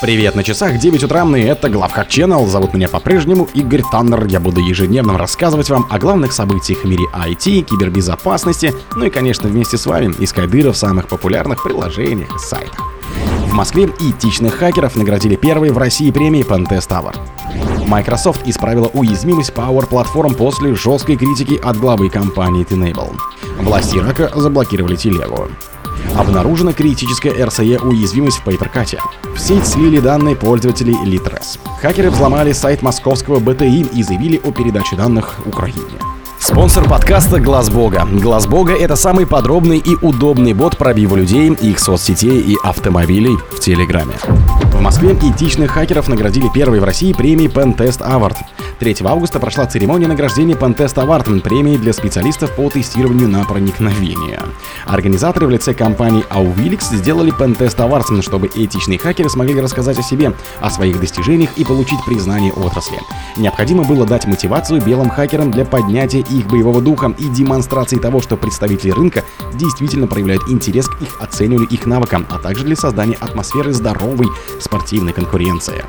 Привет, на часах 9 утра, и это Главхак Channel. Зовут меня по-прежнему Игорь Таннер. Я буду ежедневно рассказывать вам о главных событиях в мире IT, кибербезопасности, ну и, конечно, вместе с вами искать дыры в самых популярных приложениях и сайтах. В Москве этичных хакеров наградили первой в России премии Pentest Award. Microsoft исправила уязвимость Power Platform после жесткой критики от главы компании Tenable. Власти Ирака заблокировали телегу. Обнаружена критическая RCE уязвимость в PaperCut. В сеть слили данные пользователей Litres. Хакеры взломали сайт московского БТИ и заявили о передаче данных Украине. Спонсор подкаста Глаз Бога. Глаз Бога это самый подробный и удобный бот пробива людей, их соцсетей и автомобилей в Телеграме. В Москве этичных хакеров наградили первой в России премией Pentest Award. 3 августа прошла церемония награждения Pentest Award премии для специалистов по тестированию на проникновение. Организаторы в лице компании Auvilix сделали Pentest Awards, чтобы этичные хакеры смогли рассказать о себе, о своих достижениях и получить признание отрасли. Необходимо было дать мотивацию белым хакерам для поднятия их боевого духа и демонстрации того, что представители рынка действительно проявляют интерес к их оцениванию их навыкам, а также для создания атмосферы здоровой спортивной конкуренции.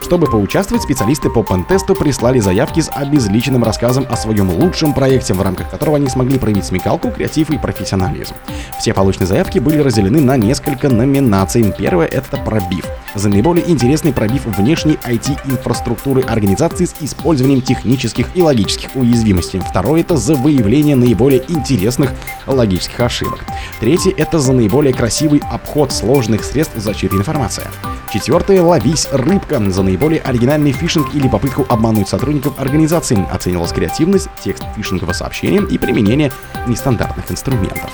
Чтобы поучаствовать, специалисты по пентесту прислали заявки с обезличенным рассказом о своем лучшем проекте, в рамках которого они смогли проявить смекалку, креатив и профессионализм. Все полученные заявки были разделены на несколько номинаций. Первое — это пробив. За наиболее интересный пробив внешней IT-инфраструктуры организации с использованием технических и логических уязвимостей. Второе — это за выявление наиболее интересных логических ошибок. Третье — это за наиболее красивый обход сложных средств защиты информации. Четвертое — ловись рыбка за наиболее оригинальный фишинг или попытку обмануть сотрудников организации. Оценивалась креативность, текст фишингового сообщения и применение нестандартных инструментов.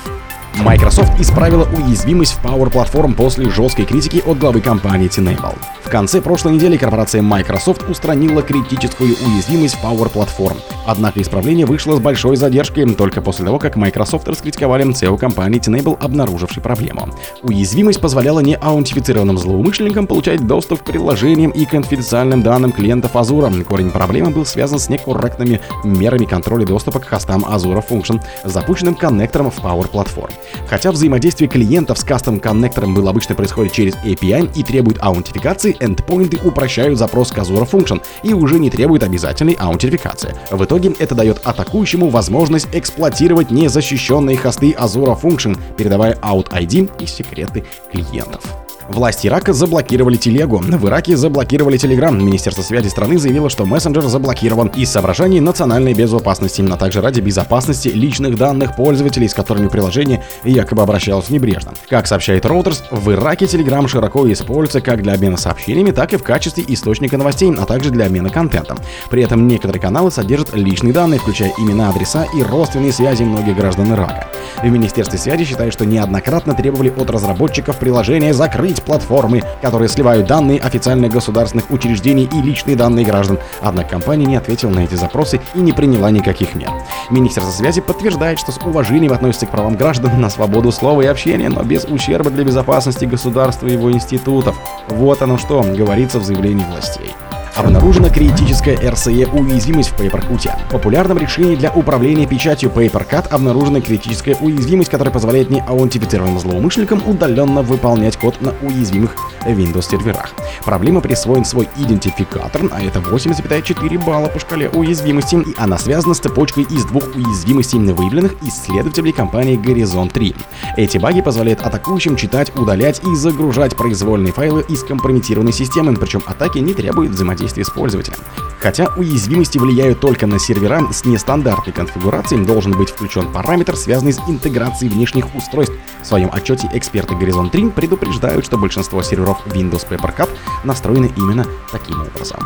Microsoft исправила уязвимость в Power Platform после жесткой критики от главы компании Tenable. Конце прошлой недели корпорация Microsoft устранила критическую уязвимость Power Platform. Однако исправление вышло с большой задержкой только после того, как Microsoft раскритиковали CEO компании Tenable, обнаружившей проблему. Уязвимость позволяла неаутентифицированным злоумышленникам получать доступ к приложениям и конфиденциальным данным клиентов Azure. Корень проблемы был связан с некорректными мерами контроля доступа к хостам Azure Function, запущенным коннектором в Power Platform. Хотя взаимодействие клиентов с кастом коннектором было обычно происходит через API и требует аутентификации, эндпоинты упрощают запрос к Azure Function и уже не требуют обязательной аутентификации. В итоге это дает атакующему возможность эксплуатировать незащищенные хосты Azure Function, передавая out ID и секреты клиентов. Власти Ирака заблокировали телегу. В Ираке заблокировали Телеграм. Министерство связи страны заявило, что мессенджер заблокирован из соображений национальной безопасности, а также ради безопасности личных данных пользователей, с которыми приложение якобы обращалось небрежно. Как сообщает Reuters, в Ираке Телеграм широко используется как для обмена сообщениями, так и в качестве источника новостей, а также для обмена контентом. При этом некоторые каналы содержат личные данные, включая имена, адреса и родственные связи многих граждан Ирака. В Министерстве связи считают, что неоднократно требовали от разработчиков приложения закрыть запретить платформы, которые сливают данные официальных государственных учреждений и личные данные граждан. Однако компания не ответила на эти запросы и не приняла никаких мер. Министерство связи подтверждает, что с уважением относится к правам граждан на свободу слова и общения, но без ущерба для безопасности государства и его институтов. Вот оно что говорится в заявлении властей. Обнаружена критическая RCE уязвимость в PaperCut. В популярном решении для управления печатью PaperCut обнаружена критическая уязвимость, которая позволяет неаутентифицированным злоумышленникам удаленно выполнять код на уязвимых Windows серверах. Проблема присвоен свой идентификатор, а это 8,4 балла по шкале уязвимости, и она связана с цепочкой из двух уязвимостей, выявленных исследователей компании Horizon 3. Эти баги позволяют атакующим читать, удалять и загружать произвольные файлы из компрометированной системы, причем атаки не требуют взаимодействия взаимодействии с пользователем. Хотя уязвимости влияют только на сервера с нестандартной конфигурацией, должен быть включен параметр, связанный с интеграцией внешних устройств. В своем отчете эксперты Horizon 3 предупреждают, что большинство серверов Windows Papercup настроены именно таким образом.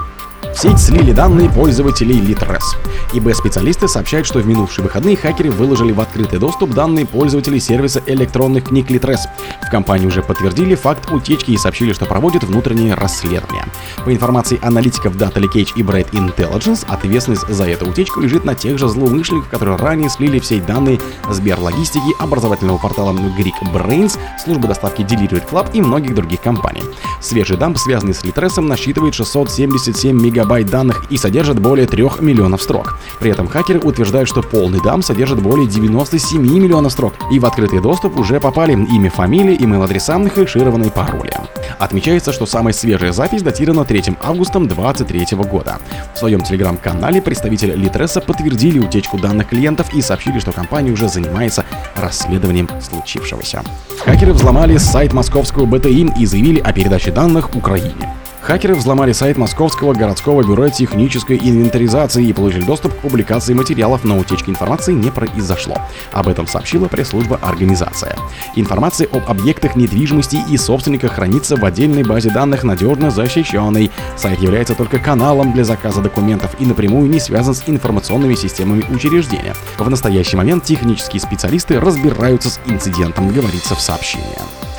Сеть слили данные пользователей Litres. ИБ-специалисты сообщают, что в минувшие выходные хакеры выложили в открытый доступ данные пользователей сервиса электронных книг Litres. В компании уже подтвердили факт утечки и сообщили, что проводят внутреннее расследование. По информации аналитиков Data Leakage и Bright Intelligence, ответственность за эту утечку лежит на тех же злоумышленниках, которые ранее слили в сеть данные Сберлогистики, образовательного портала Greek Brains, службы доставки Delivery Club и многих других компаний. Свежий дамп, связанный с Литресом, насчитывает 677 мегабайт данных и содержит более 3 миллионов строк. При этом хакеры утверждают, что полный дамп содержит более 97 миллионов строк, и в открытый доступ уже попали имя, фамилия, имейл-адреса, хэшированные пароли. Отмечается, что самая свежая запись датирована 3 августа 2023 года. В своем телеграм-канале представители Литреса подтвердили утечку данных клиентов и сообщили, что компания уже занимается расследованием случившегося. Хакеры взломали сайт московского БТИ и заявили о передаче данных Украине. Хакеры взломали сайт Московского городского бюро технической инвентаризации и получили доступ к публикации материалов, но утечки информации не произошло. Об этом сообщила пресс-служба организация. Информация об объектах недвижимости и собственниках хранится в отдельной базе данных, надежно защищенной. Сайт является только каналом для заказа документов и напрямую не связан с информационными системами учреждения. В настоящий момент технические специалисты разбираются с инцидентом, говорится в сообщении.